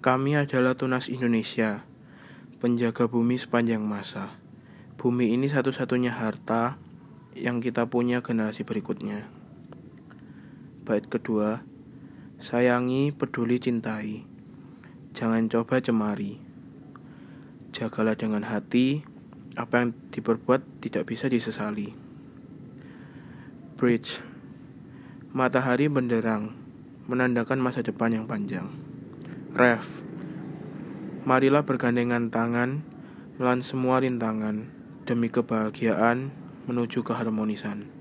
Kami adalah Tunas Indonesia, penjaga bumi sepanjang masa. Bumi ini satu-satunya harta yang kita punya generasi berikutnya. Bait kedua, sayangi, peduli, cintai. Jangan coba cemari. Jagalah dengan hati, apa yang diperbuat tidak bisa disesali. Bridge Matahari benderang, menandakan masa depan yang panjang. Ref Marilah bergandengan tangan, melawan semua rintangan, demi kebahagiaan menuju keharmonisan.